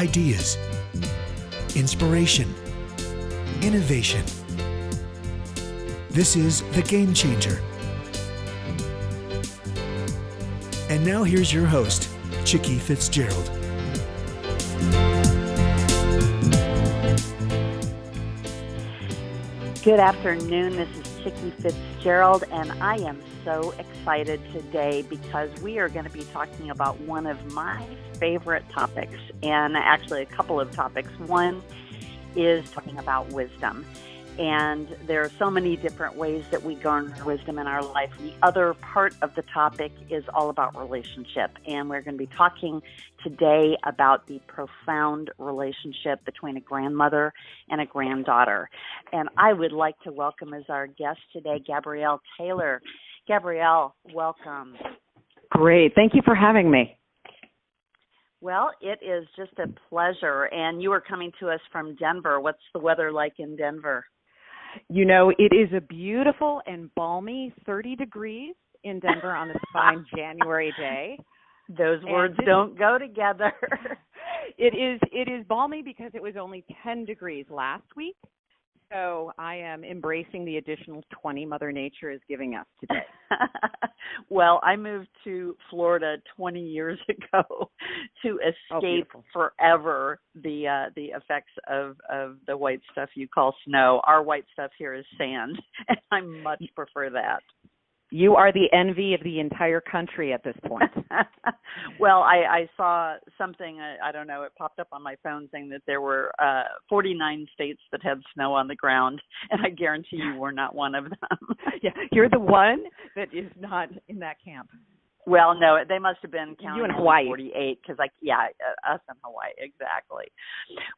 ideas, inspiration, innovation. This is The Game Changer. And now here's your host, Chicke Fitzgerald. Good afternoon. This is Chicke Fitzgerald, and I am so excited today because we are going to be talking about one of my favorite topics, and actually a couple of topics. One is talking about wisdom. And there are so many different ways that we garner wisdom in our life. The other part of the topic is all about relationship. And we're going to be talking today about the profound relationship between a grandmother and a granddaughter. And I would like to welcome as our guest today Gabrielle Taylor. Gabrielle, welcome. Great. Thank you for having me. Well, it is just a pleasure. And you are coming to us from Denver. What's the weather like in Denver? You know, it is a beautiful and balmy 30 degrees in Denver on this fine January day. Those words don't go together. it is it is balmy because it was only 10 degrees last week. So I am embracing the additional 20 Mother Nature is giving us today. well, I moved to Florida 20 years ago to Oh, escape beautiful. forever the uh the effects of of the white stuff you call snow. Our white stuff here is sand, and I much prefer that. You are the envy of the entire country at this point. well, I, I saw something. I, I don't know. It popped up on my phone saying that there were uh 49 states that had snow on the ground, and I guarantee you we're not one of them. yeah, you're the one that is not in that camp. well, no, they must have been counting You in Hawaii. 48 because, like, yeah, uh, us in Hawaii, exactly.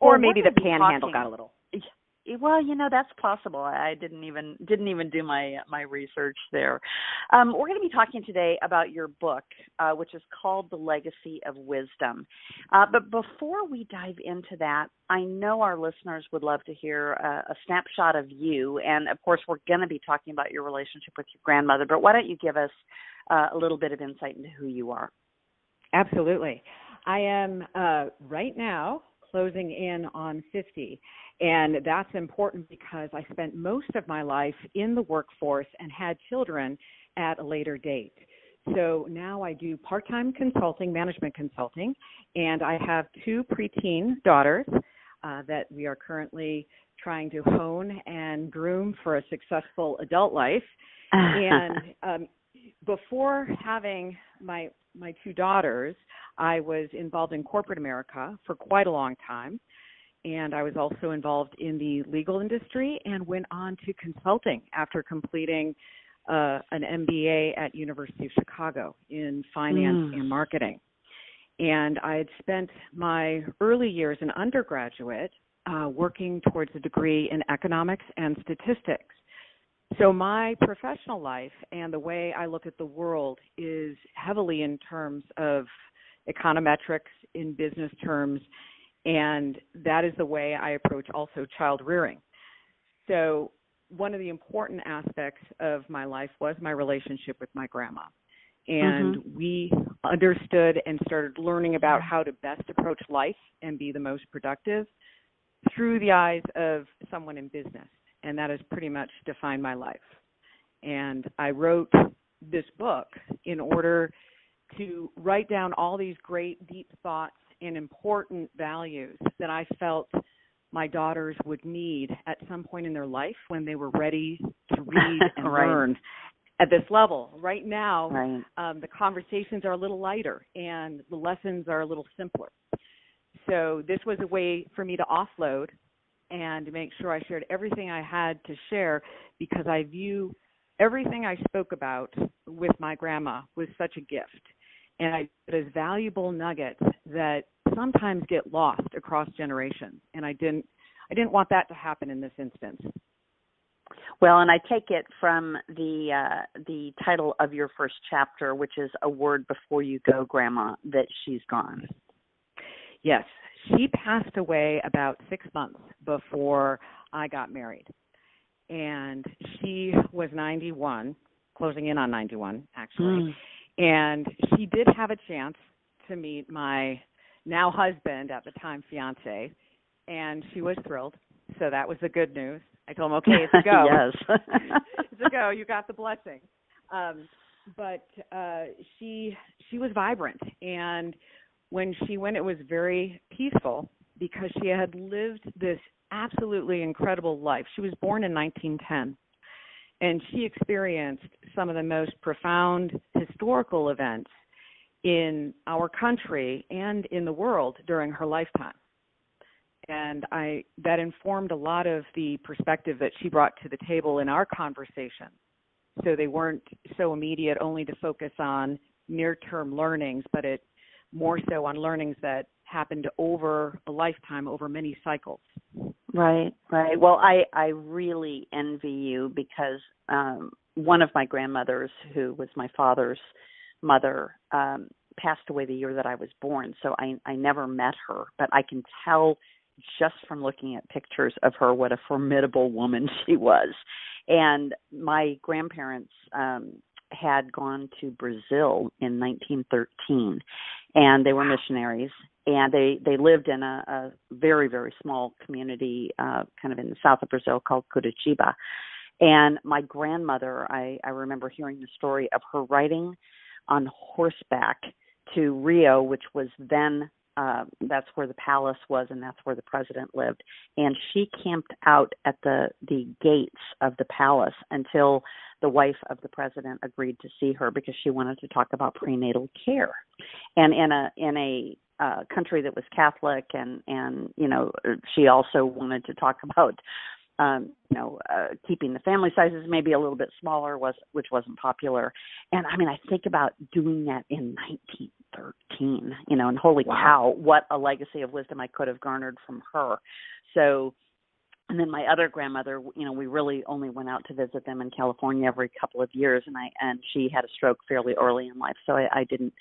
Or Well, maybe the panhandle talking- got a little. Well, you know that's possible. I didn't even didn't even do my my research there. Um, we're going to be talking today about your book, uh, which is called "The Legacy of Wisdom." Uh, but before we dive into that, I know our listeners would love to hear a, a snapshot of you, and of course, we're going to be talking about your relationship with your grandmother. But why don't you give us uh, a little bit of insight into who you are? Absolutely. I am uh, right now closing in on 50. And that's important because I spent most of my life in the workforce and had children at a later date. So now I do part time consulting, management consulting, and I have two preteen daughters uh, that we are currently trying to hone and groom for a successful adult life. and um, before having my my two daughters, I was involved in corporate America for quite a long time, and I was also involved in the legal industry and went on to consulting after completing uh, an MBA at University of Chicago in finance Mm. and marketing. And I had spent my early years an undergraduate uh, working towards a degree in economics and statistics. So my professional life and the way I look at the world is heavily in terms of econometrics in business terms and that is the way I approach also child rearing. So one of the important aspects of my life was my relationship with my grandma. And mm-hmm. we understood and started learning about how to best approach life and be the most productive through the eyes of someone in business and that has pretty much defined my life. And I wrote this book in order to write down all these great deep thoughts and important values that I felt my daughters would need at some point in their life when they were ready to read and Right. learn at this level. Right now, right. um, the conversations are a little lighter and the lessons are a little simpler. So this was a way for me to offload and make sure I shared everything I had to share because I view everything I spoke about with my grandma was such a gift. And I as valuable nuggets that sometimes get lost across generations. And I didn't I didn't want that to happen in this instance. Well, and I take it from the uh, the title of your first chapter, which is "A Word Before You Go, Grandma," that she's gone. Yes, she passed away about six months before I got married, and she was 91, closing in on 91 actually. Mm. And she did have a chance to meet my now husband at the time fiance, and she was thrilled. So that was the good news. I told him, okay, it's a go. yes, it's a go. You got the blessing. Um, but uh, she she was vibrant, and when she went, it was very peaceful because she had lived this absolutely incredible life. She was born in 1910 and she experienced some of the most profound historical events in our country and in the world during her lifetime. And i that informed a lot of the perspective that she brought to the table in our conversation. So they weren't so immediate only to focus on near term learnings but it more so on learnings that happened over a lifetime over many cycles. Right right. Well i i really envy you because um one of my grandmothers who was my father's mother um passed away the year that i was born so i i never met her but i can tell just from looking at pictures of her what a formidable woman she was. And my grandparents um had gone to Brazil in 1913 and they were missionaries and they they lived in a, a very very small community uh kind of in the south of Brazil called Curitiba. And my grandmother I I remember hearing the story of her riding on horseback to Rio which was then uh, that's where the palace was and that's where the president lived. And she camped out at the the gates of the palace until the wife of the president agreed to see her because she wanted to talk about prenatal care. And in a in a uh, country that was catholic and and you know she also wanted to talk about um you know uh, keeping the family sizes maybe a little bit smaller was which wasn't popular and i mean i think about doing that in 1913 you know and holy wow. cow what a legacy of wisdom i could have garnered from her so and then my other grandmother you know we really only went out to visit them in california every couple of years and i and she had a stroke fairly early in life so i, I didn't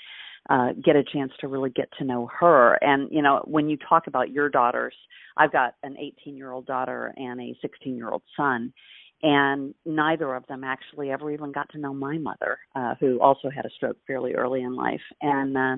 uh get a chance to really get to know her. And you know when you talk about your daughters i've got an 18 year old daughter and a 16 year old son and neither of them actually ever even got to know my mother uh who also had a stroke fairly early in life. And uh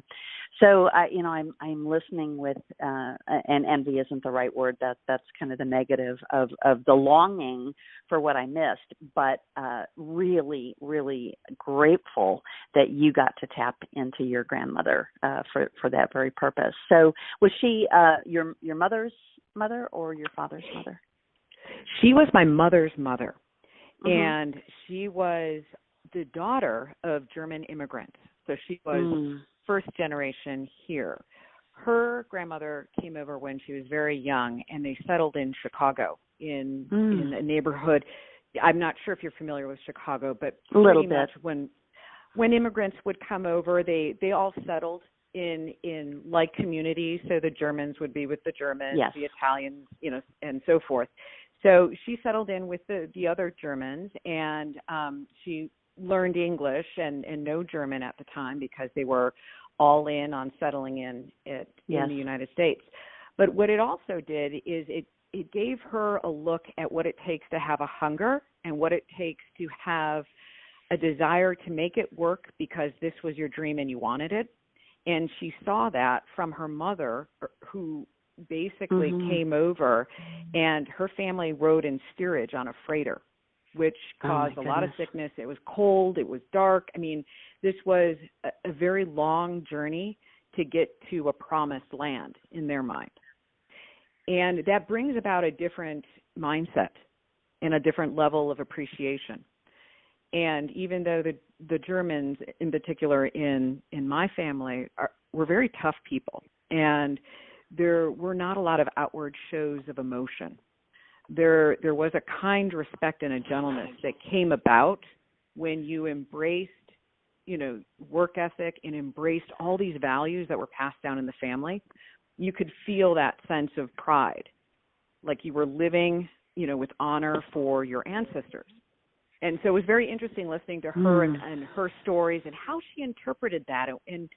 so i you know i'm i'm listening with uh and envy isn't the right word. That that's kind of the negative of of the longing for what i missed. But uh really really grateful that you got to tap into your grandmother uh for for that very purpose. So was she uh your your mother's mother or your father's mother she was my mother's mother, Mhm. and she was the daughter of German immigrants. So she was Mm. first generation here. Her grandmother came over when she was very young, and they settled in Chicago in Mm. in a neighborhood. I'm not sure if you're familiar with Chicago, but A little pretty much bit. when when immigrants would come over, they they all settled in in like communities. So the Germans would be with the Germans, Yes. the Italians, you know, and so forth. So she settled in with the the other Germans, and um, she learned English and and no German at the time because they were all in on settling in it Yes. in the United States. But what it also did is it it gave her a look at what it takes to have a hunger and what it takes to have a desire to make it work because this was your dream and you wanted it. And she saw that from her mother, er, who basically Mhm. came over and her family rode in steerage on a freighter, which Oh, caused a lot of sickness. It was cold, it was dark. I mean, this was a, a very long journey to get to a promised land in their mind. And that brings about a different mindset and a different level of appreciation. And even though the the Germans in particular in in my family are were very tough people and there were not a lot of outward shows of emotion. There there was a kind respect and a gentleness that came about when you embraced, you know, work ethic and embraced all these values that were passed down in the family. You could feel that sense of pride. Like you were living, you know, with honor for your ancestors. And so it was very interesting listening to her and, Mm. and her stories and how she interpreted that and, and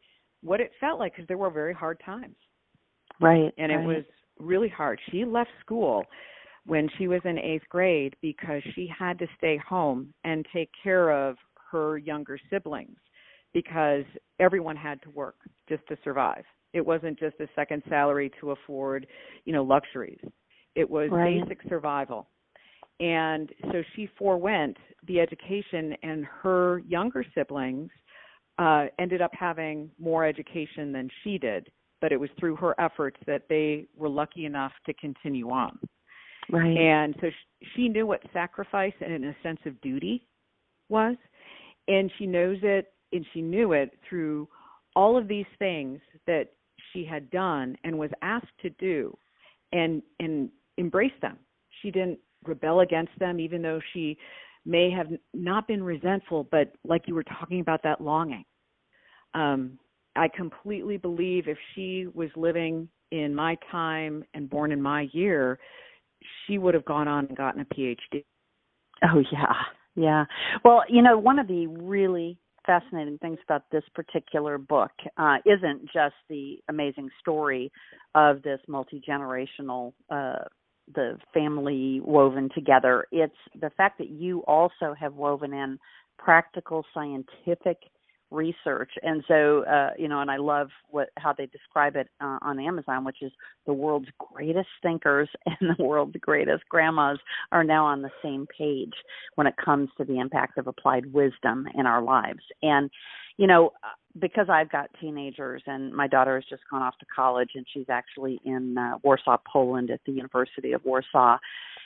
what it felt like because there were very hard times right and it right. was really hard. She left school when she was in eighth grade because she had to stay home and take care of her younger siblings because everyone had to work just to survive. It wasn't just a second salary to afford, you know, luxuries. It was right. basic survival. And so she forewent the education, and her younger siblings uh, ended up having more education than she did. But it was through her efforts that they were lucky enough to continue on. Right. And so she, she knew what sacrifice and in a sense of duty was, and she knows it, and she knew it through all of these things that she had done and was asked to do, and and embrace them. She didn't rebel against them, even though she may have not been resentful, but like you were talking about that longing. Um, I completely believe if she was living in my time and born in my year, she would have gone on and gotten a PhD. Oh yeah, yeah. Well, you know, one of the really fascinating things about this particular book uh, isn't just the amazing story of this multi generational uh, the family woven together. It's the fact that you also have woven in practical scientific research. And so uh you know and i love what how they describe it uh, on amazon which is the world's greatest thinkers and the world's greatest grandmas are now on the same page when it comes to the impact of applied wisdom in our lives. And you know uh, because i've got teenagers and my daughter has just gone off to college and she's actually in uh, warsaw poland at the university of warsaw.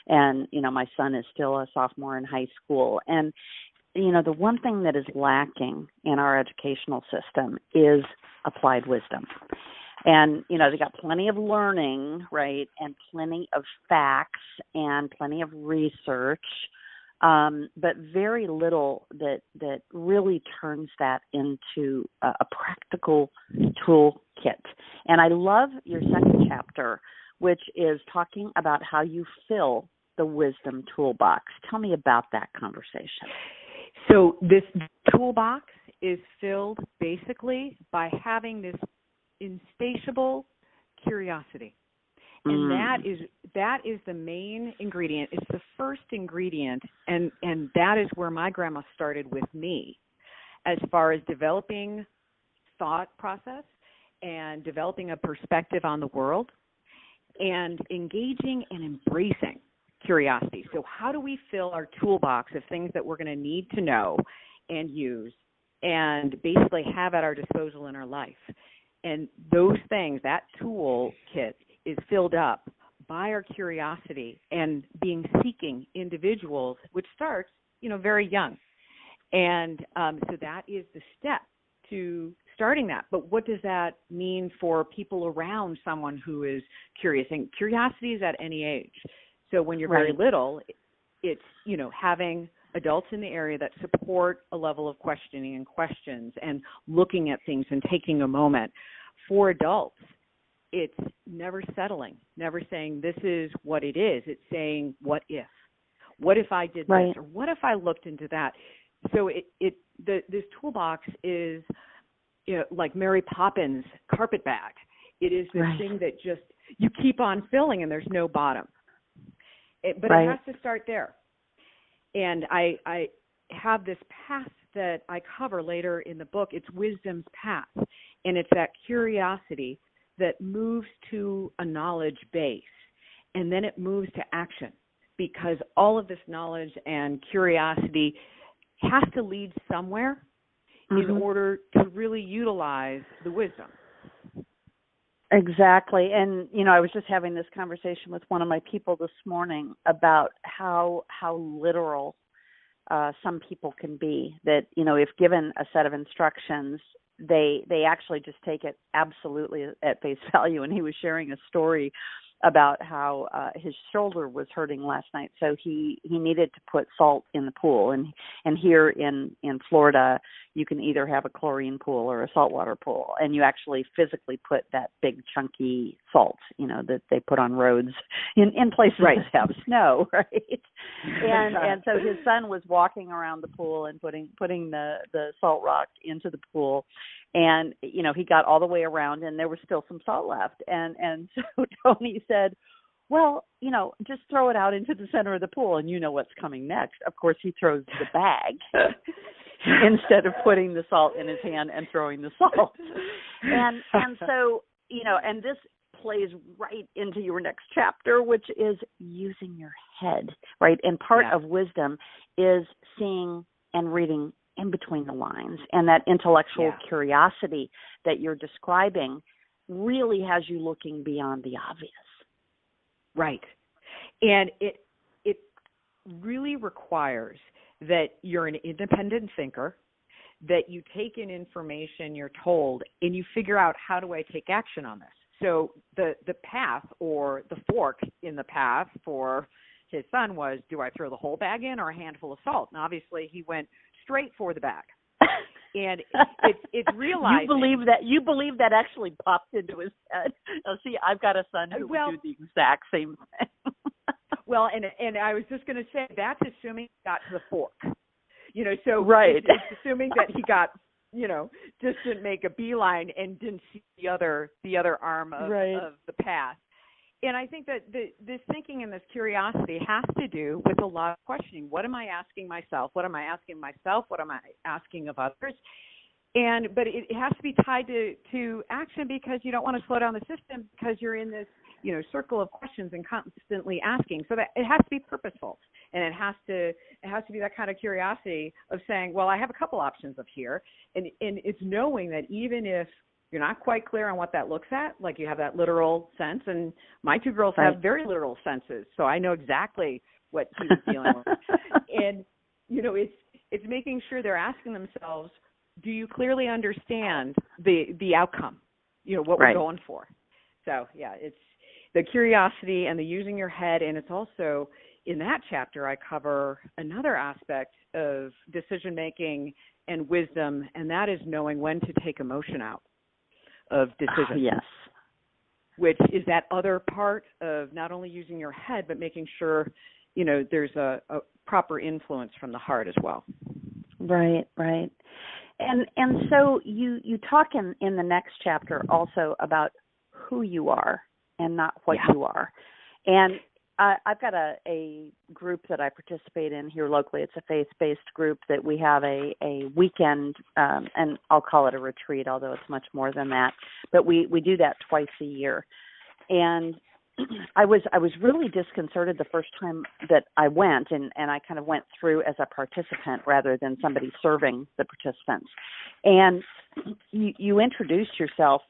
And you know my son is still a sophomore in high school. And you know the one thing that is lacking in our educational system is applied wisdom. And you know they got plenty of learning right and plenty of facts and plenty of research um, but very little that that really turns that into a, a practical toolkit. And i love your second chapter which is talking about how you fill the wisdom toolbox. Tell me about that conversation so this toolbox is filled basically by having this insatiable curiosity. And mm. that is that is the main ingredient. It's the first ingredient and and that is where my grandma started with me as far as developing thought process and developing a perspective on the world and engaging and embracing curiosity. So, how do we fill our toolbox of things that we're going to need to know and use and basically have at our disposal in our life? And those things, that tool kit is filled up by our curiosity and being seeking individuals, which starts, you know, very young. And um, so that is the step to starting that. But what does that mean for people around someone who is curious? And curiosity is at any age. So when you're right. very little, it's you know having adults in the area that support a level of questioning and questions and looking at things and taking a moment. For adults, it's never settling, never saying this is what it is. It's saying what if? What if I did right. this or what if I looked into that? So it it the this toolbox is you know like Mary Poppins carpet bag. It is this right. thing that just you keep on filling and there's no bottom. It, but right. it has to start there. And I I have this path that I cover later in the book. It's wisdom's path, and it's that curiosity that moves to a knowledge base, and then it moves to action because all of this knowledge and curiosity has to lead somewhere mm-hmm. in order to really utilize the wisdom. Exactly. And you know, I was just having this conversation with one of my people this morning about how how literal uh some people can be that, you know, if given a set of instructions, they they actually just take it absolutely at face value and he was sharing a story about how uh, his shoulder was hurting last night. So he he needed to put salt in the pool. And and here in in Florida you can either have a chlorine pool or a saltwater pool. And you actually physically put that big chunky salt you know that they put on roads in in places right. that have snow right and and so his son was walking around the pool and putting putting the the salt rock into the pool and you know he got all the way around and there was still some salt left and and so tony said well you know just throw it out into the center of the pool and you know what's coming next of course he throws the bag instead of putting the salt in his hand and throwing the salt. And and so, you know, and this plays right into your next chapter, which is using your head, right? And part yeah. of wisdom is seeing and reading in between the lines. And that intellectual yeah. curiosity that you're describing really has you looking beyond the obvious. Right. And it it really requires that you're an independent thinker, that you take in information you're told and you figure out how do I take action on this. So the the path or the fork in the path for his son was do I throw the whole bag in or a handful of salt? And obviously he went straight for the bag. and it's it's realizing you believe that you believe that actually popped into his head. Now, see, I've got a son who well, would do the exact same thing. well, and and I was just going to say that's assuming he got to the fork. You know, so right. it's, it's assuming that he got you know just didn't make a beeline and didn't see the other the other arm of, right. of the path and I think that the, this thinking and this curiosity has to do with a lot of questioning. What am I asking myself? What am I asking myself? What am I asking of others? And but it, it has to be tied to to action because you don't want to slow down the system because you're in this you know circle of questions and constantly asking. So that it has to be purposeful and it has to it has to be that kind of curiosity of saying, well, I have a couple options of here, and and it's knowing that even if you're not quite clear on what that looks at, like you have that literal sense. And my two girls have very literal senses, so I know exactly what he was dealing with. And you know, it's it's making sure they're asking themselves, do you clearly understand the the outcome? You know what right. we're going for. So yeah, it's the curiosity and the using your head, and it's also in that chapter I cover another aspect of decision making and wisdom, and that is knowing when to take emotion out of ah, decision. yes. Which is that other part of not only using your head, but making sure, you know, there's a, a proper influence from the heart as well. Right, right. And and so you you talk in in the next chapter also about who you are and not what yeah. you are. And I, I've got a, a group that I participate in here locally. It's a faith based group that we have a, a weekend, um, and I'll call it a retreat, although it's much more than that. But we, we do that twice a year. And I was I was really disconcerted the first time that I went, and and I kind of went through as a participant rather than somebody serving the participants. And you you introduced yourself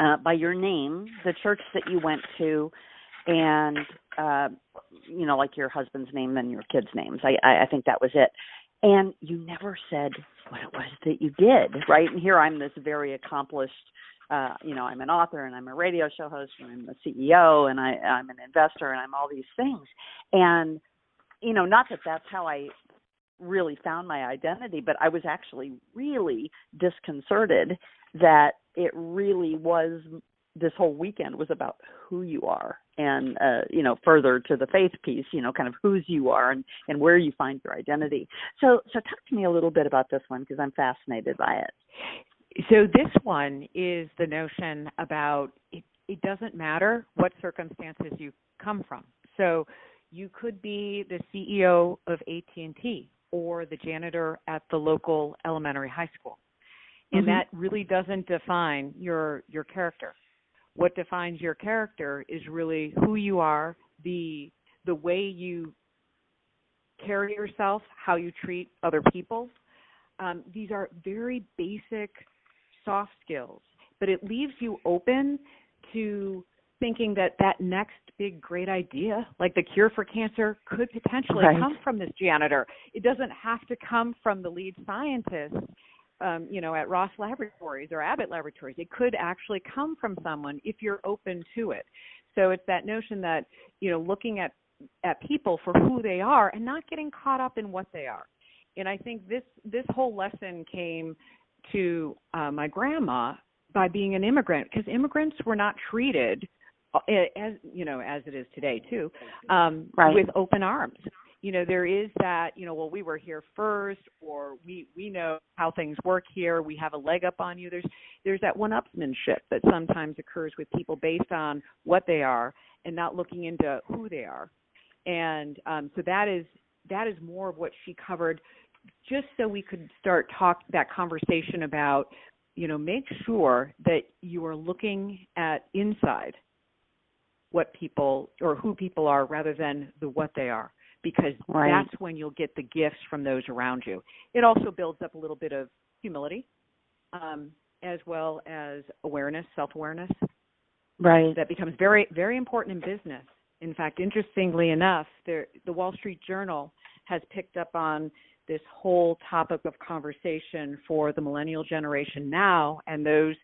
uh, by your name, the church that you went to, and uh you know like your husband's name and your kids names. I i, I think that was it. And you never said what it was that you did right? And here i'm this very accomplished uh you know i'm an author and i'm a radio show host and i'm a ceo and i i'm an investor and i'm all these things. And you know not that that's how i really found my identity but i was actually really disconcerted that it really was this whole weekend was about who you are and uh you know further to the faith piece you know kind of whose you are and and where you find your identity. So so talk to me a little bit about this one because i'm fascinated by it. So this one is the notion about it, it doesn't matter what circumstances you come from. So you could be the ceo of at&t or the janitor at the local elementary high school. And mm-hmm. that really doesn't define your your character what defines your character is really who you are, the the way you carry yourself, how you treat other people. Um, these are very basic soft skills, but it leaves you open to thinking that that next big great idea, like the cure for cancer, could potentially right. come from this janitor. It doesn't have to come from the lead scientist um, you know, at Ross Laboratories or Abbott Laboratories. It could actually come from someone if you're open to it. So it's that notion that, you know, looking at at people for who they are and not getting caught up in what they are. And I think this this whole lesson came to uh, my grandma by being an immigrant because immigrants were not treated uh, as you know as it is today too um right. with open arms you know there is that you know well we were here first or we we know how things work here we have a leg up on you. There's there's that one upsmanship that sometimes occurs with people based on what they are and not looking into who they are. And um so that is that is more of what she covered just so we could start talk that conversation about you know make sure that you are looking at inside what people or who people are rather than the what they are because right. that's when you'll get the gifts from those around you. It also builds up a little bit of humility um, as well as awareness self-awareness. Right. That becomes very very important in business. In fact interestingly enough there, the wall street journal has picked up on this whole topic of conversation for the millennial generation now and those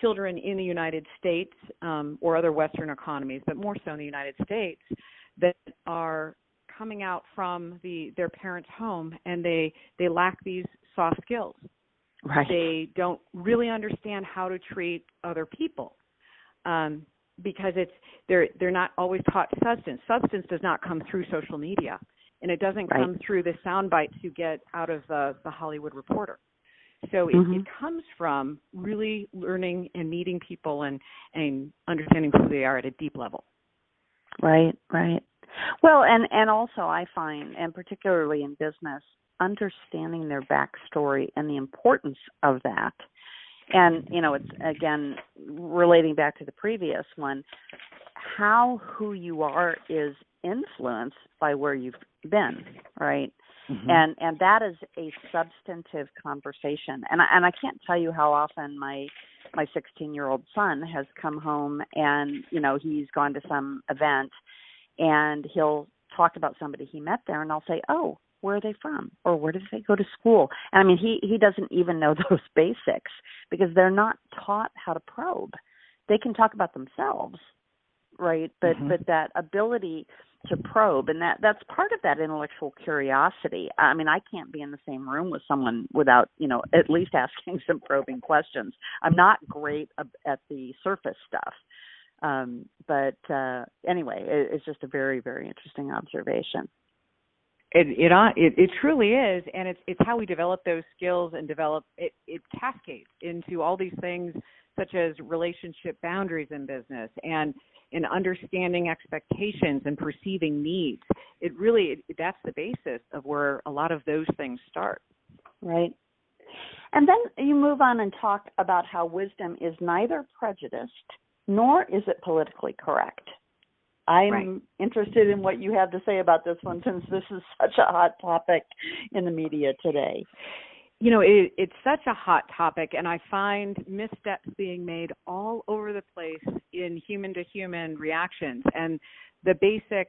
children in the United States um, or other Western economies, but more so in the United States, that are coming out from the their parents' home and they they lack these soft skills. Right. They don't really understand how to treat other people. Um, because it's they're they're not always taught substance. Substance does not come through social media and it doesn't right. come through the sound bites you get out of the, the Hollywood Reporter. So it, mm-hmm. it comes from really learning and meeting people and and understanding who they are at a deep level. Right, right. Well, and and also I find, and particularly in business, understanding their backstory and the importance of that. And you know, it's again relating back to the previous one, how who you are is influenced by where you've been, right? Mm-hmm. And and that is a substantive conversation. And I, and I can't tell you how often my my 16 year old son has come home and you know he's gone to some event and he'll talk about somebody he met there and I'll say, "Oh, where are they from or where did they go to school?" And I mean, he he doesn't even know those basics because they're not taught how to probe. They can talk about themselves, right? But mm-hmm. but that ability to probe and that that's part of that intellectual curiosity i mean i can't be in the same room with someone without you know at least asking some probing questions i'm not great at the surface stuff um but uh anyway it, it's just a very very interesting observation it it it it truly is and it's it's how we develop those skills and develop it it cascades into all these things such as relationship boundaries in business and in understanding expectations and perceiving needs. It really that's the basis of where a lot of those things start. Right. And then you move on and talk about how wisdom is neither prejudiced nor is it politically correct. I'm right. interested in what you have to say about this one since this is such a hot topic in the media today you know it, it's such a hot topic and i find missteps being made all over the place in human to human reactions. And the basic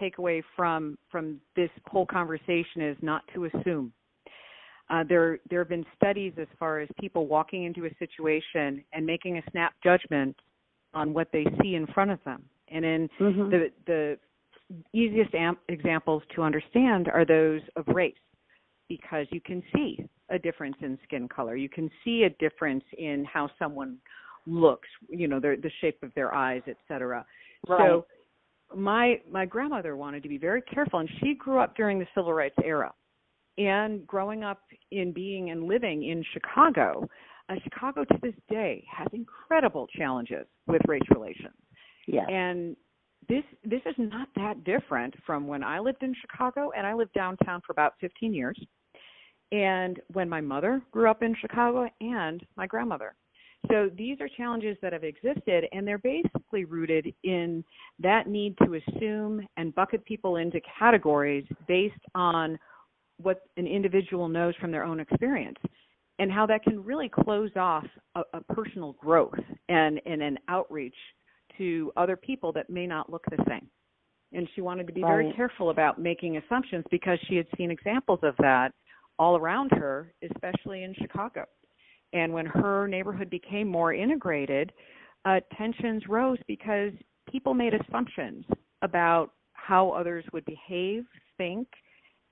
takeaway from from this whole conversation is not to assume. Uh, there there have been studies as far as people walking into a situation and making a snap judgment on what they see in front of them. And in mm-hmm. the the easiest am- examples to understand are those of race because you can see a difference in skin color. You can see a difference in how someone looks, you know, their, the shape of their eyes, etc. Right. So my my grandmother wanted to be very careful and she grew up during the civil rights era. And growing up in being and living in Chicago, uh, Chicago to this day has incredible challenges with race relations. Yeah. And this this is not that different from when I lived in Chicago and I lived downtown for about 15 years and when my mother grew up in Chicago and my grandmother. So these are challenges that have existed, and they're basically rooted in that need to assume and bucket people into categories based on what an individual knows from their own experience and how that can really close off a, a personal growth and, and an outreach to other people that may not look the same. And she wanted to be right. very careful about making assumptions because she had seen examples of that all around her, especially in Chicago. And when her neighborhood became more integrated, uh, tensions rose because people made assumptions about how others would behave, think,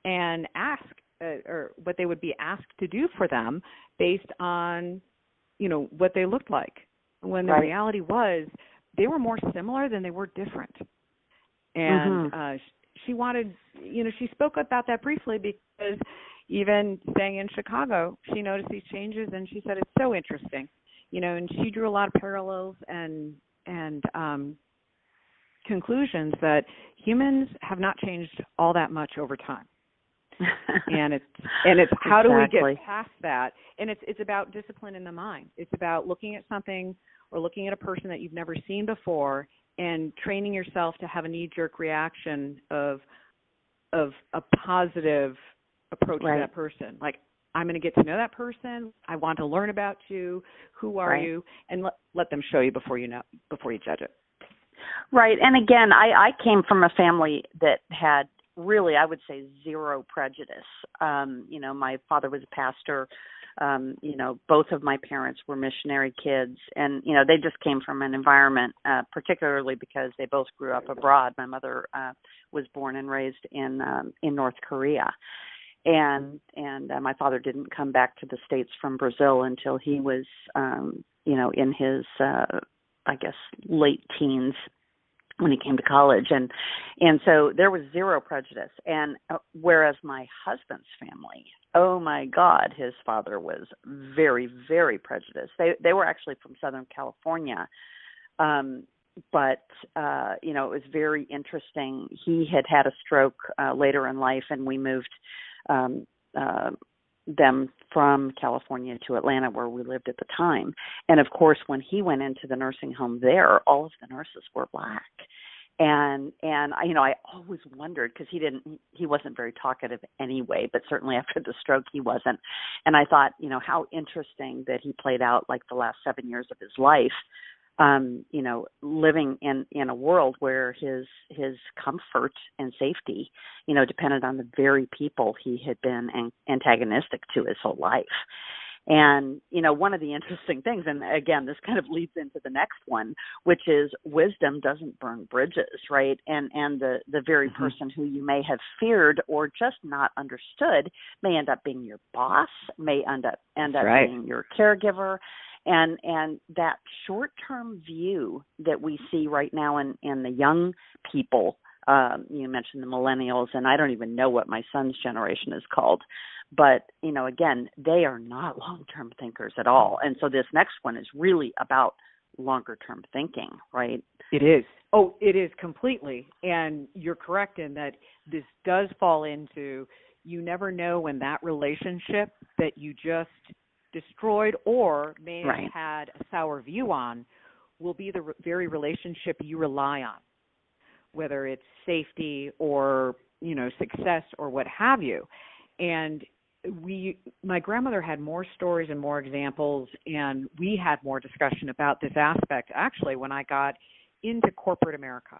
and ask, uh, or what they would be asked to do for them based on, you know, what they looked like. When the right. reality was, they were more similar than they were different. And mm-hmm. uh, she wanted, you know, she spoke about that briefly because even staying in Chicago, she noticed these changes and she said it's so interesting. You know, and she drew a lot of parallels and and um conclusions that humans have not changed all that much over time. and it's and it's how exactly. do we get past that? And it's it's about discipline in the mind. It's about looking at something or looking at a person that you've never seen before and training yourself to have a knee jerk reaction of of a positive approach right. that person. Like I'm going to get to know that person. I want to learn about you. Who are right. you? And let let them show you before you know before you judge it. Right. And again, I I came from a family that had really I would say zero prejudice. Um, you know, my father was a pastor. Um, you know, both of my parents were missionary kids and you know, they just came from an environment uh particularly because they both grew up abroad. My mother uh was born and raised in um in North Korea and and uh, my father didn't come back to the states from Brazil until he was um you know in his uh I guess late teens when he came to college. And and so there was zero prejudice. And uh, whereas my husband's family oh my god his father was very very prejudiced. They they were actually from southern california. Um but uh you know it was very interesting. He had had a stroke uh later in life and we moved um uh them from California to Atlanta where we lived at the time. And of course when he went into the nursing home there, all of the nurses were black. And and I you know I always wondered because he didn't he wasn't very talkative anyway, but certainly after the stroke he wasn't. And I thought, you know, how interesting that he played out like the last 7 years of his life um you know living in in a world where his his comfort and safety you know depended on the very people he had been an- antagonistic to his whole life and you know one of the interesting things and again this kind of leads into the next one which is wisdom doesn't burn bridges right and and the the very mm-hmm. person who you may have feared or just not understood may end up being your boss may end up end up right. being your caregiver and and that short term view that we see right now in in the young people um you mentioned the millennials and I don't even know what my son's generation is called but you know again they are not long term thinkers at all. And so this next one is really about longer term thinking right? It is. Oh it is completely. And you're correct in that this does fall into you never know when that relationship that you just destroyed or may right. have had a sour view on will be the re- very relationship you rely on whether it's safety or you know success or what have you and we my grandmother had more stories and more examples and we had more discussion about this aspect actually when I got into corporate America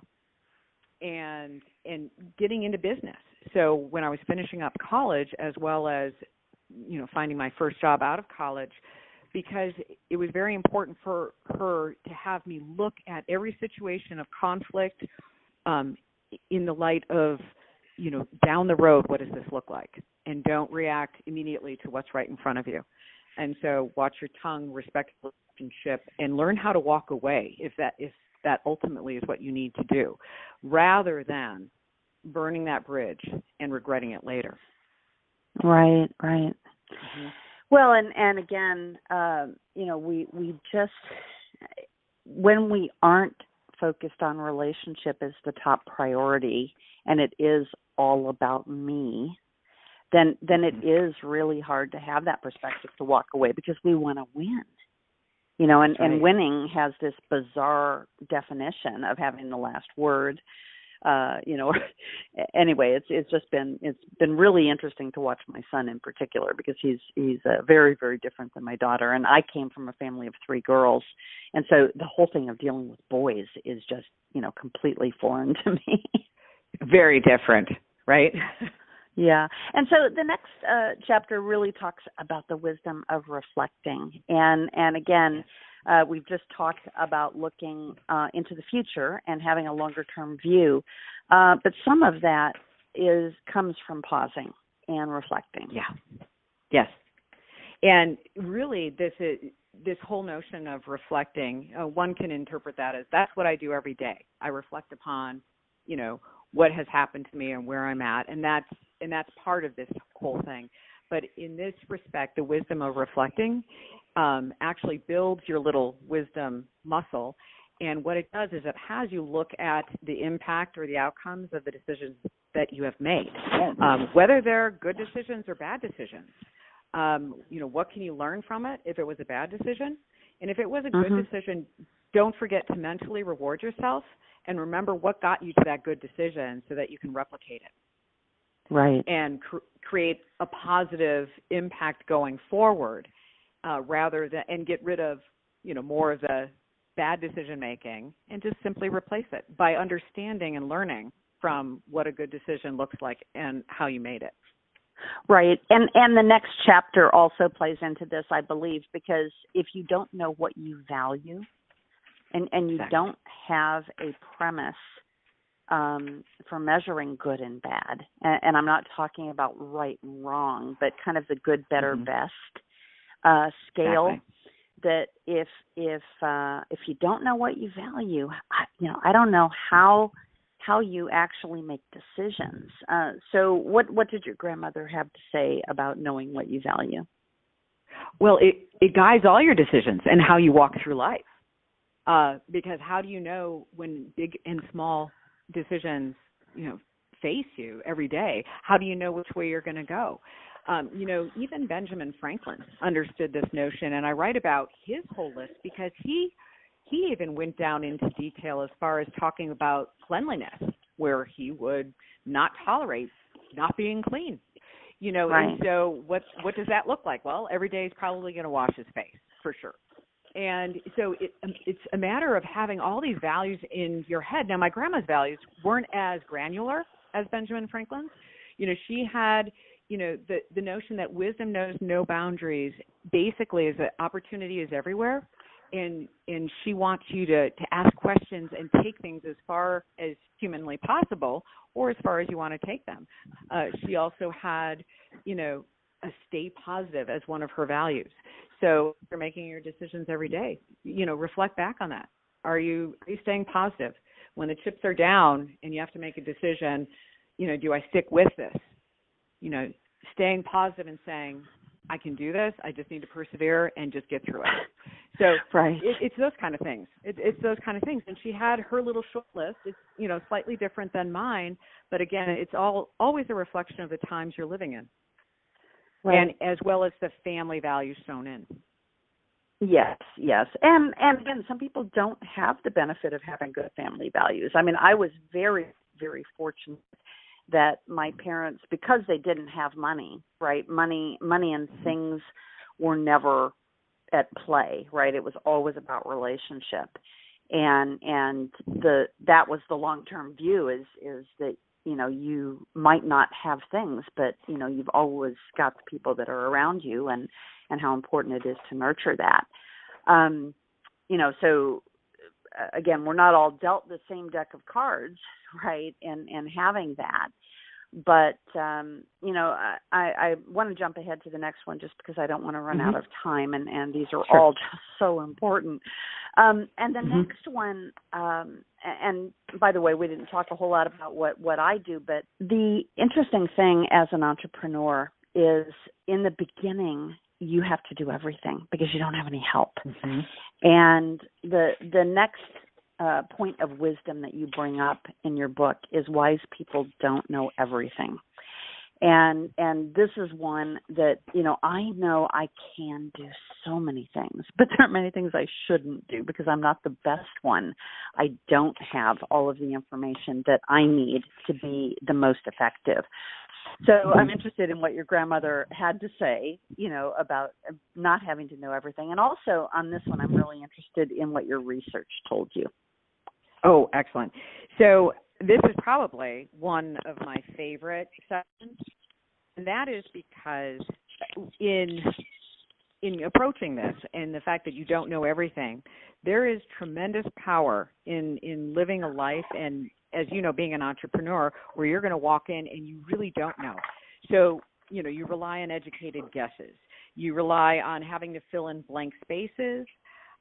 and and getting into business. So when I was finishing up college as well as you know finding my first job out of college because it was very important for her to have me look at every situation of conflict um in the light of you know down the road what does this look like? And don't react immediately to what's right in front of you. And so watch your tongue respect the relationship and learn how to walk away if that if that ultimately is what you need to do rather than burning that bridge and regretting it later right right mm-hmm. well and and again um you know we we just when we aren't focused on relationship as the top priority and it is all about me then then it is really hard to have that perspective to walk away because we want to win you know and right. and winning has this bizarre definition of having the last word uh you know anyway it's it's just been it's been really interesting to watch my son in particular because he's he's uh, very very different than my daughter. And I came from a family of three girls. And so the whole thing of dealing with boys is just you know completely foreign to me. Very different right? Yeah. And so the next uh chapter really talks about the wisdom of reflecting. And and again uh, we've just talked about looking uh, into the future and having a longer term view, uh, but some of that is comes from pausing and reflecting. Yeah. Yes. And really, this is this whole notion of reflecting. Uh, one can interpret that as that's what I do every day. I reflect upon, you know, what has happened to me and where I'm at, and that's and that's part of this whole thing. But in this respect, the wisdom of reflecting um, actually builds your little wisdom muscle. And what it does is it has you look at the impact or the outcomes of the decisions that you have made, um, whether they're good decisions or bad decisions. Um, you know, what can you learn from it if it was a bad decision? And if it was a good Mhm. decision, don't forget to mentally reward yourself and remember what got you to that good decision so that you can replicate it Right. and cr- create a positive impact going forward uh, rather than and get rid of you know more of the bad decision making and just simply replace it by understanding and learning from what a good decision looks like and how you made it Right. And and the next chapter also plays into this, I believe, because if you don't know what you value and and you Exactly. don't have a premise um for measuring good and bad. And, and I'm not talking about right and wrong, but kind of the good, better, Mhm. best uh scale Exactly. that if if uh if you don't know what you value, I, you know, I don't know how how you actually make decisions. Uh, so, what what did your grandmother have to say about knowing what you value? Well, it it guides all your decisions and how you walk through life. Uh, because how do you know when big and small decisions, you know, face you every day? How do you know which way you're going to go? Um, you know, even Benjamin Franklin understood this notion, and I write about his whole list because he he even went down into detail as far as talking about cleanliness, where he would not tolerate not being clean you know Right. and so what what does that look like well every day he's probably going to wash his face for sure and so it um, it's a matter of having all these values in your head. Now my grandma's values weren't as granular as benjamin franklin's. You know she had you know the the notion that wisdom knows no boundaries basically is that opportunity is everywhere. And and she wants you to to ask questions and take things as far as humanly possible or as far as you want to take them. Uh, she also had, you know, stay positive as one of her values. So you're making your decisions every day. You know, reflect back on that. Are you are you staying positive when the chips are down and you have to make a decision? You know, do I stick with this? You know, staying positive and saying, I can do this. I just need to persevere and just get through it. So Right. it, it's those kind of things. It, it's those kind of things. And she had her little short list. It's you know slightly different than mine, but again, it's all always a reflection of the times you're living in, and as well as the family values shown in. Yes, yes. And and again, some people don't have the benefit of having good family values. I mean, I was very very fortunate that my parents because they didn't have money, right? Money money and mm-hmm. things were never at play, right? It was always about relationship. And and the that was the long-term view is is that you know you might not have things but you know you've always got the people that are around you and and how important it is to nurture that. Um, you know, so uh, again, we're not all dealt the same deck of cards, right? And and having that, but um, you know, I I want to jump ahead to the next one just because I don't want to run Mhm. out of time, and and these are Sure. all just so important. Um, and the Mhm. next one, um, and by the way, we didn't talk a whole lot about what what I do, but the interesting thing as an entrepreneur is in the beginning you have to do everything because you don't have any help. And the the next uh, point of wisdom that you bring up in your book is wise people don't know everything. And and this is one that you know I know I can do so many things, but there are many things I shouldn't do because I'm not the best one. I don't have all of the information that I need to be the most effective. So I'm interested in what your grandmother had to say, you know, about not having to know everything. And also on this one, I'm really interested in what your research told you. Oh, excellent. So this is probably one of my favorite sessions, and that is because in in approaching this and the fact that you don't know everything, there is tremendous power in in living a life and as you know being an entrepreneur where you're going to walk in and you really don't know. So, you know, you rely on educated guesses. You rely on having to fill in blank spaces.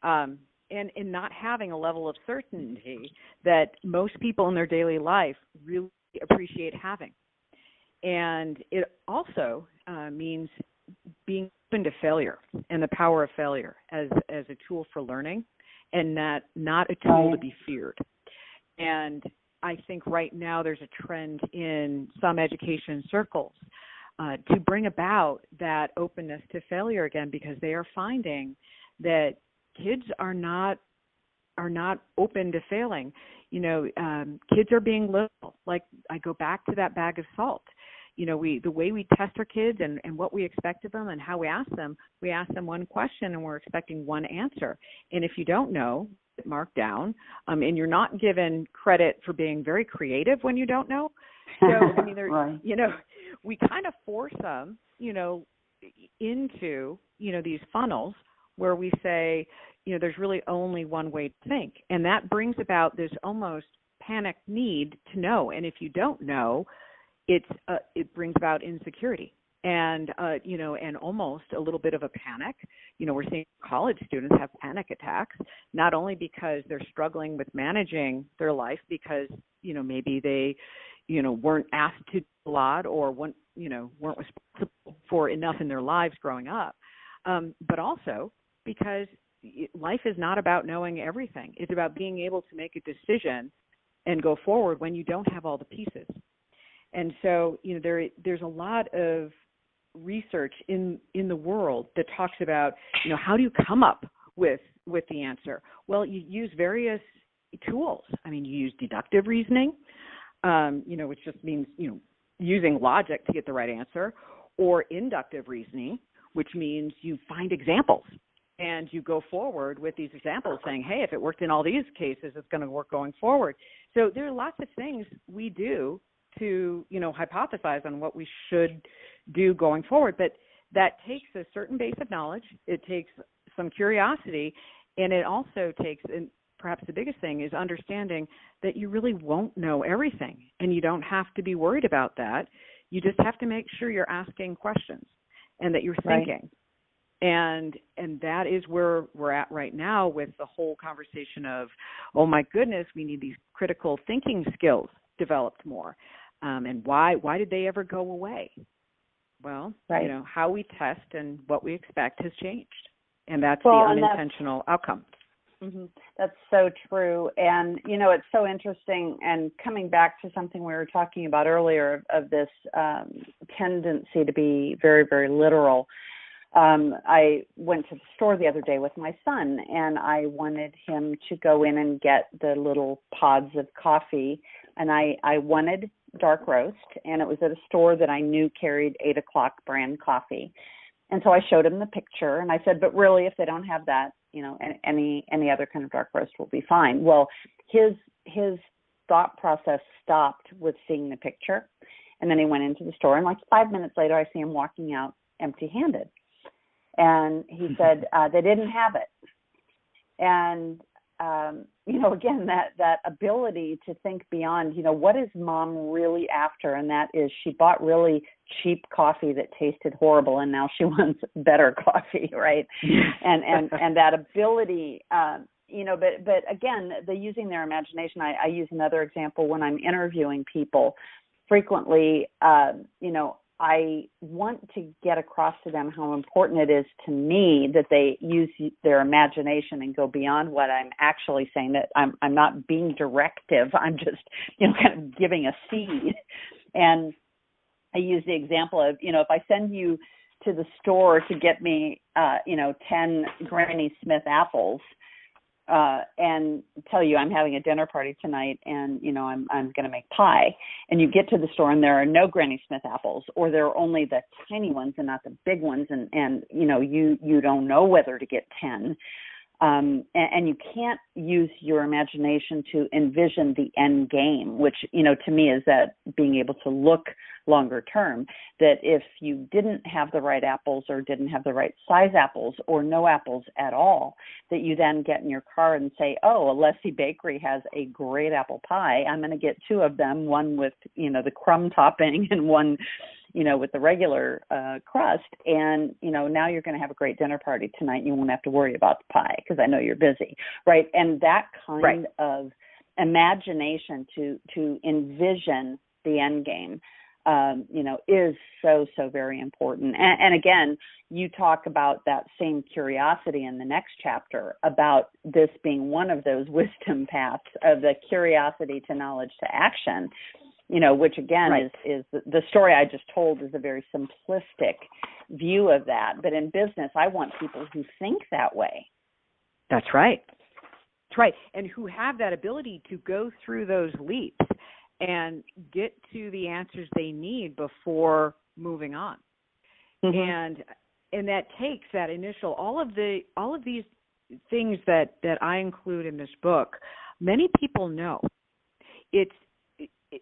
Um, and in not having a level of certainty that most people in their daily life really appreciate having. And it also uh, means being open to failure and the power of failure as as a tool for learning, and not not a tool to be feared. And I think right now there's a trend in some education circles uh, to bring about that openness to failure again because they are finding that kids are not are not open to failing. You know, um, kids are being little. Like I go back to that bag of salt. You know, we the way we test our kids and, and what we expect of them and how we ask them, we ask them one question and we're expecting one answer. And if you don't know, marked down. Um, and you're not given credit for being very creative when you don't know. So I mean, there, right. you know, we kind of force them, you know, into you know these funnels where we say, you know, there's really only one way to think, and that brings about this almost panic need to know. And if you don't know, it's uh, it brings about insecurity and uh, you know, and almost a little bit of a panic. You know, we're seeing college students have panic attacks, not only because they're struggling with managing their life, because you know maybe they, you know, weren't asked to do a lot or weren't, you know, weren't responsible for enough in their lives growing up, um, but also because life is not about knowing everything. It's about being able to make a decision and go forward when you don't have all the pieces. And so, you know, there there's a lot of research in in the world that talks about you know how do you come up with with the answer well you use various tools i mean you use deductive reasoning um, you know which just means you know using logic to get the right answer or inductive reasoning which means you find examples and you go forward with these examples saying hey if it worked in all these cases it's going to work going forward so there are lots of things we do to you know hypothesize on what we should do going forward. But that takes a certain base of knowledge. It takes some curiosity, and it also takes, and perhaps the biggest thing is understanding that you really won't know everything, and you don't have to be worried about that. You just have to make sure you're asking questions and that you're thinking. Right and and that is where we're at right now with the whole conversation of oh my goodness we need these critical thinking skills developed more um, and why why did they ever go away well, right. you know, how we test and what we expect has changed. And that's well, the unintentional that's, outcome. Mm-hmm. That's so true. And, you know, it's so interesting. And coming back to something we were talking about earlier of this um, tendency to be very, very literal. Um, I went to the store the other day with my son, and I wanted him to go in and get the little pods of coffee. And I, I wanted dark roast, and it was at a store that I knew carried eight o'clock brand coffee. And so I showed him the picture, and I said, "But really, if they don't have that, you know, any any other kind of dark roast will be fine." Well, his his thought process stopped with seeing the picture, and then he went into the store, and like five minutes later, I see him walking out empty-handed, and he mm-hmm. said uh, they didn't have it, and um, you know, again, that that ability to think beyond, you know, what is mom really after? And that is, she bought really cheap coffee that tasted horrible, and now she wants better coffee, right? and and and that ability, um, you know, but but again, the using their imagination. I, I use another example when I'm interviewing people. Frequently, uh, you know, I want to get across to them how important it is to me that they use their imagination and go beyond what I'm actually saying. That I'm I'm not being directive. I'm just you know kind of giving a seed. And I use the example of you know if I send you to the store to get me uh, you know ten Granny Smith apples, uh and tell you I'm having a dinner party tonight and you know I'm I'm going to make pie. And you get to the store and there are no Granny Smith apples or there are only the tiny ones and not the big ones. And and you know you you don't know whether to get 10 um, and, and, you can't use your imagination to envision the end game, which you know to me is that being able to look longer term. That if you didn't have the right apples or didn't have the right size apples or no apples at all, that you then get in your car and say, "Oh, Alessi Bakery has a great apple pie. I'm going to get two of them, one with you know the crumb topping and one." you know, with the regular uh, crust. And, you know, now you're going to have a great dinner party tonight. And you won't have to worry about the pie because I know you're busy. Right. And that kind right. of imagination to, to envision the end game um, you know, is so, so very important. And, and again, you talk about that same curiosity in the next chapter about this being one of those wisdom paths of the curiosity to knowledge to action you know which again right. is is the story i just told is a very simplistic view of that but in business i want people who think that way that's right that's right and who have that ability to go through those leaps and get to the answers they need before moving on. Mm-hmm. and and that takes that initial all of the all of these things that that I include in this book many people know. It's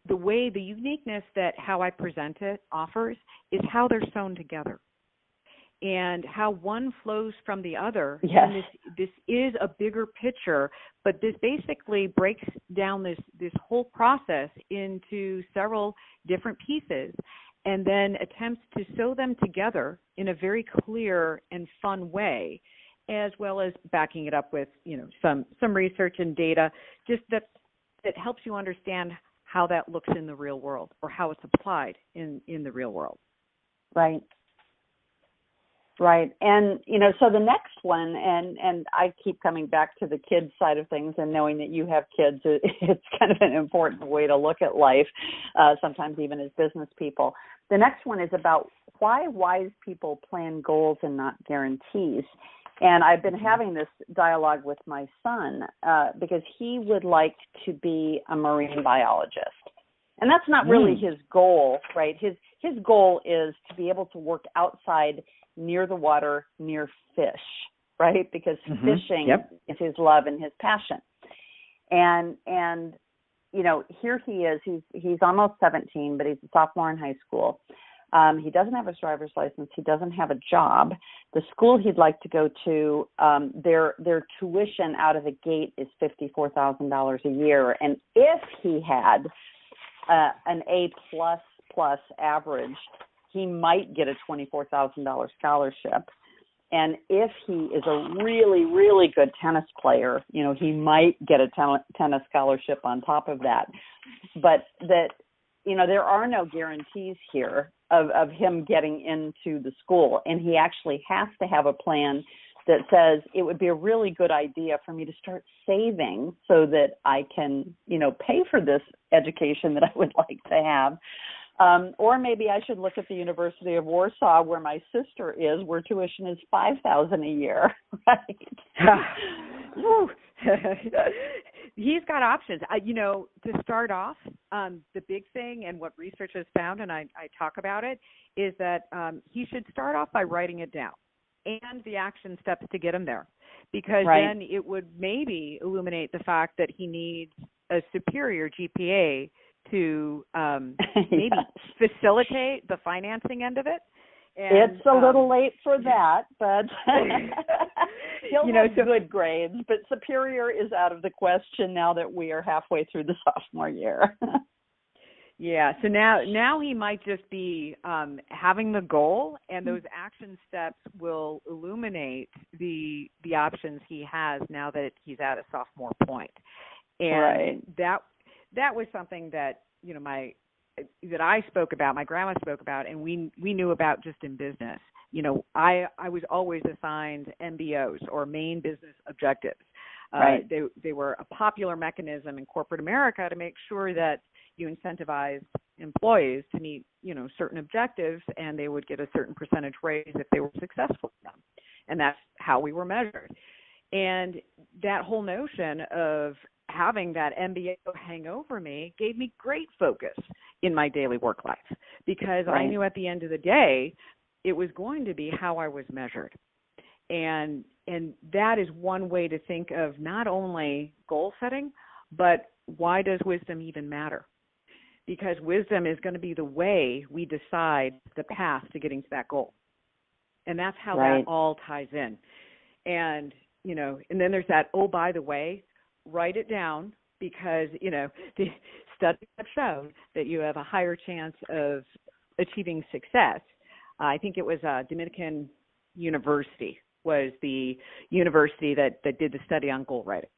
the way the uniqueness that how I present it offers is how they're sewn together and how one flows from the other. Yes. And this this is a bigger picture, but this basically breaks down this this whole process into several different pieces and then attempts to sew them together in a very clear and fun way as well as backing it up with, you know, some some research and data just that that helps you understand how that looks in the real world or how it's applied in in the real world. Right. Right. And you know, so the next one and and I keep coming back to the kids side of things and knowing that you have kids it's kind of an important way to look at life uh sometimes even as business people. The next one is about why wise people plan goals and not guarantees. And I've been mm-hmm. having this dialogue with my son uh, because he would like to be a marine biologist. And that's not really mm. his goal, right? His his goal is to be able to work outside near the water, near fish, right? Because mm-hmm. fishing yep. is his love and his passion. And and you know, here he is. He's he's almost 17, but he's a sophomore in high school. Um, he doesn't have his driver's license. He doesn't have a job. The school he'd like to go to, um, their their tuition out of the gate is fifty four thousand dollars a year. And if he had uh, an A plus plus average, he might get a twenty four thousand dollars scholarship. And if he is a really really good tennis player, you know he might get a ten- tennis scholarship on top of that. But that you know there are no guarantees here of of him getting into the school and he actually has to have a plan that says it would be a really good idea for me to start saving so that I can, you know, pay for this education that I would like to have. Um, or maybe I should look at the University of Warsaw where my sister is, where tuition is five thousand a year, right? he's got options. Uh, you know, to start off, um, the big thing and what research has found, and I, I talk about it, is that um, he should start off by writing it down and the action steps to get him there, because right. then it would maybe illuminate the fact that he needs a superior GPA to um, maybe yes. facilitate the financing end of it and, it's a um, little late for that, but he'll you know, have so, good grades. But superior is out of the question now that we are halfway through the sophomore year. Yeah. So now, now he might just be um, having the goal, and those action steps will illuminate the the options he has now that he's at a sophomore point. And right. that that was something that you know my that I spoke about, my grandma spoke about, and we we knew about just in business. You know, I I was always assigned MBOs or main business objectives. Uh, right. Uh, they they were a popular mechanism in corporate America to make sure that you incentivize employees to meet you know certain objectives, and they would get a certain percentage raise if they were successful in them, and that's how we were measured. And that whole notion of having that MBO hang over me gave me great focus in my daily work life because right. I knew at the end of the day it was going to be how I was measured. And and that is one way to think of not only goal setting, but why does wisdom even matter? Because wisdom is going to be the way we decide the path to getting to that goal. And that's how right. that all ties in. And, you know, and then there's that, oh, by the way, write it down because you know the studies have shown that you have a higher chance of achieving success. Uh, I think it was uh, Dominican University was the university that that did the study on goal writing,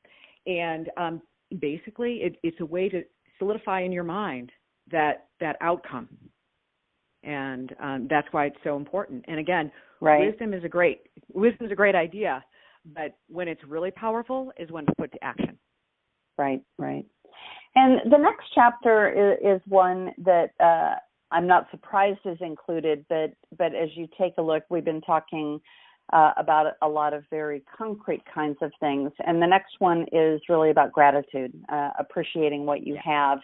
and um, basically it, it's a way to solidify in your mind that that outcome and um, that's why it's so important. And again, right. wisdom is a great wisdom is a great idea, but when it's really powerful is when it's put to action. Right, right. And the next chapter is, is one that uh, I'm not surprised is included, but but as you take a look, we've been talking uh, about a lot of very concrete kinds of things, and the next one is really about gratitude, uh, appreciating what you have.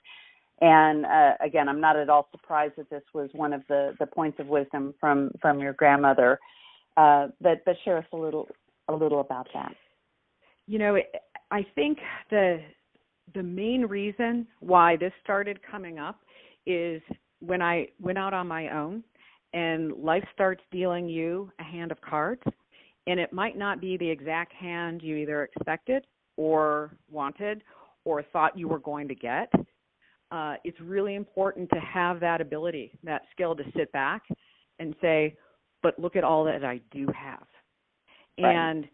And uh, again, I'm not at all surprised that this was one of the, the points of wisdom from from your grandmother. Uh, but but share us a little a little about that. You know, I think the the main reason why this started coming up is when I went out on my own and life starts dealing you a hand of cards and it might not be the exact hand you either expected or wanted or thought you were going to get uh, it's really important to have that ability that skill to sit back and say but look at all that i do have right. and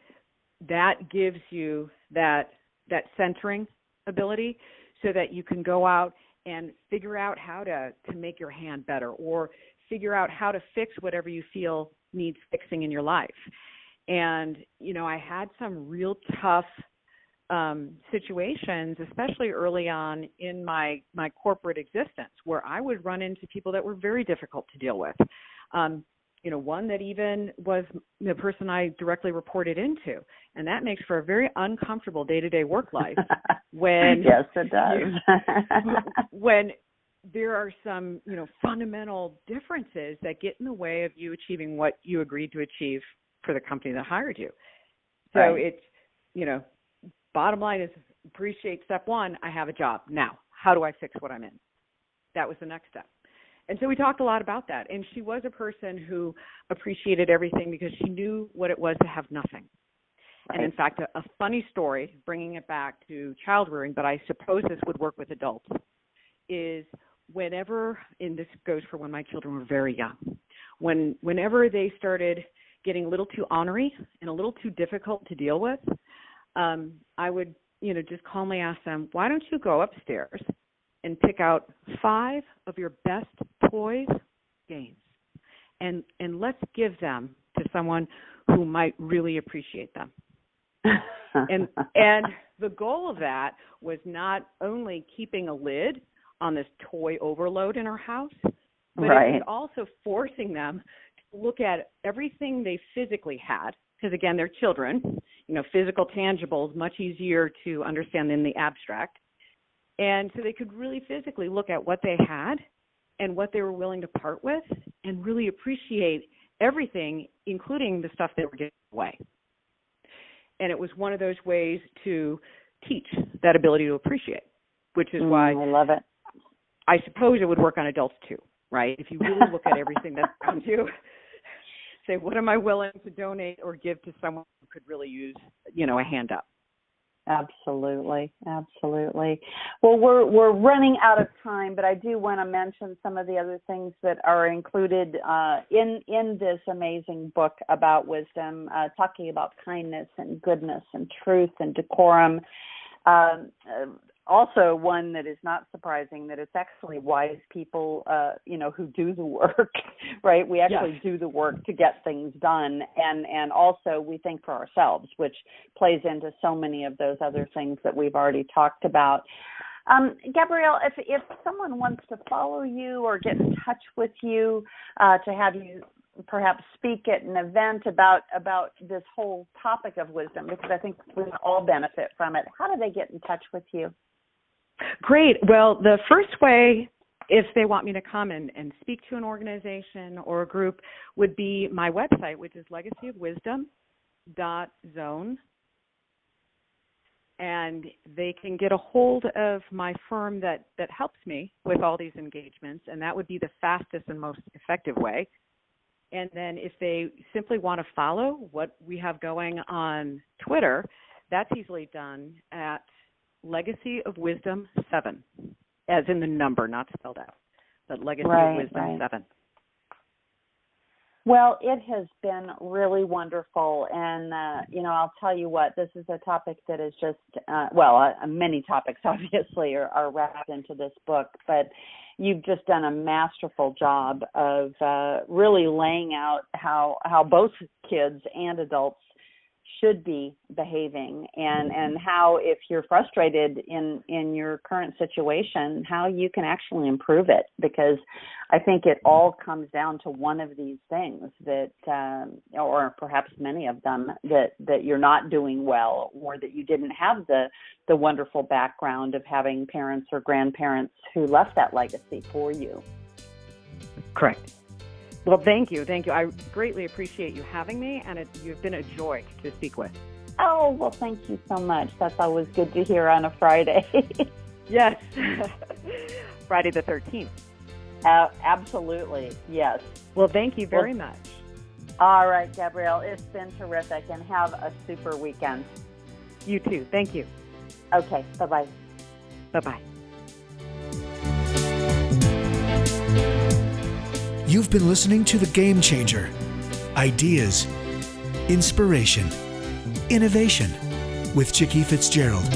that gives you that that centering ability so that you can go out and figure out how to to make your hand better or figure out how to fix whatever you feel needs fixing in your life and you know i had some real tough um situations especially early on in my my corporate existence where i would run into people that were very difficult to deal with. Um you know one that even was the person i directly reported into. And that makes for a very uncomfortable day-to-day work life when yes it does. when there are some you know fundamental differences that get in the way of you achieving what you agreed to achieve for the company that hired you. So right. it's you know bottom line is appreciate step one i have a job. Now how do i fix what i'm in? That was the next step. And so we talked a lot about that. And she was a person who appreciated everything because she knew what it was to have nothing. And in fact, a, a funny story, bringing it back to child rearing, but I suppose this would work with adults, is whenever, and this goes for when my children were very young, when whenever they started getting a little too ornery and a little too difficult to deal with, um, I would, you know, just calmly ask them, why don't you go upstairs and pick out five of your best toys, games, and and let's give them to someone who might really appreciate them and and the goal of that was not only keeping a lid on this toy overload in our house, but right. it was also forcing them to look at everything they physically had. Because again, they're children. You know, physical tangibles much easier to understand than the abstract. And so they could really physically look at what they had and what they were willing to part with and really appreciate everything, including the stuff they were giving away and it was one of those ways to teach that ability to appreciate, which is mm, why I love it. I suppose it would work on adults too, right? If you really look at everything that's around you, say, what am I willing to donate or give to someone who could really use, you know, a hand up? Absolutely, absolutely. Well, we're we're running out of time, but I do want to mention some of the other things that are included uh, in in this amazing book about wisdom, uh, talking about kindness and goodness and truth and decorum. Um, also one that is not surprising that it's actually wise people uh you know who do the work right we actually yes. do the work to get things done and and also we think for ourselves which plays into so many of those other things that we've already talked about um, Gabrielle, if if someone wants to follow you or get in touch with you uh, to have you perhaps speak at an event about about this whole topic of wisdom, because I think we all benefit from it, how do they get in touch with you? Great. Well, the first way, if they want me to come and, and speak to an organization or a group, would be my website, which is legacyofwisdom.zone. And they can get a hold of my firm that, that helps me with all these engagements, and that would be the fastest and most effective way. And then if they simply want to follow what we have going on Twitter, that's easily done at Legacy of Wisdom 7, as in the number, not spelled out, but Legacy right, of Wisdom right. 7. Well, it has been really wonderful. And, uh, you know, I'll tell you what, this is a topic that is just, uh, well, uh, many topics obviously are, are wrapped into this book, but you've just done a masterful job of uh, really laying out how, how both kids and adults should be behaving and and how if you're frustrated in in your current situation how you can actually improve it because i think it all comes down to one of these things that um or perhaps many of them that that you're not doing well or that you didn't have the the wonderful background of having parents or grandparents who left that legacy for you. Correct well, thank you. Thank you. I greatly appreciate you having me, and it, you've been a joy to speak with. Oh, well, thank you so much. That's always good to hear on a Friday. yes. Friday the 13th. Uh, absolutely. Yes. Well, thank you very well, much. All right, Gabrielle. It's been terrific, and have a super weekend. You too. Thank you. Okay. Bye bye. Bye bye. You've been listening to The Game Changer Ideas, Inspiration, Innovation with Chicke Fitzgerald.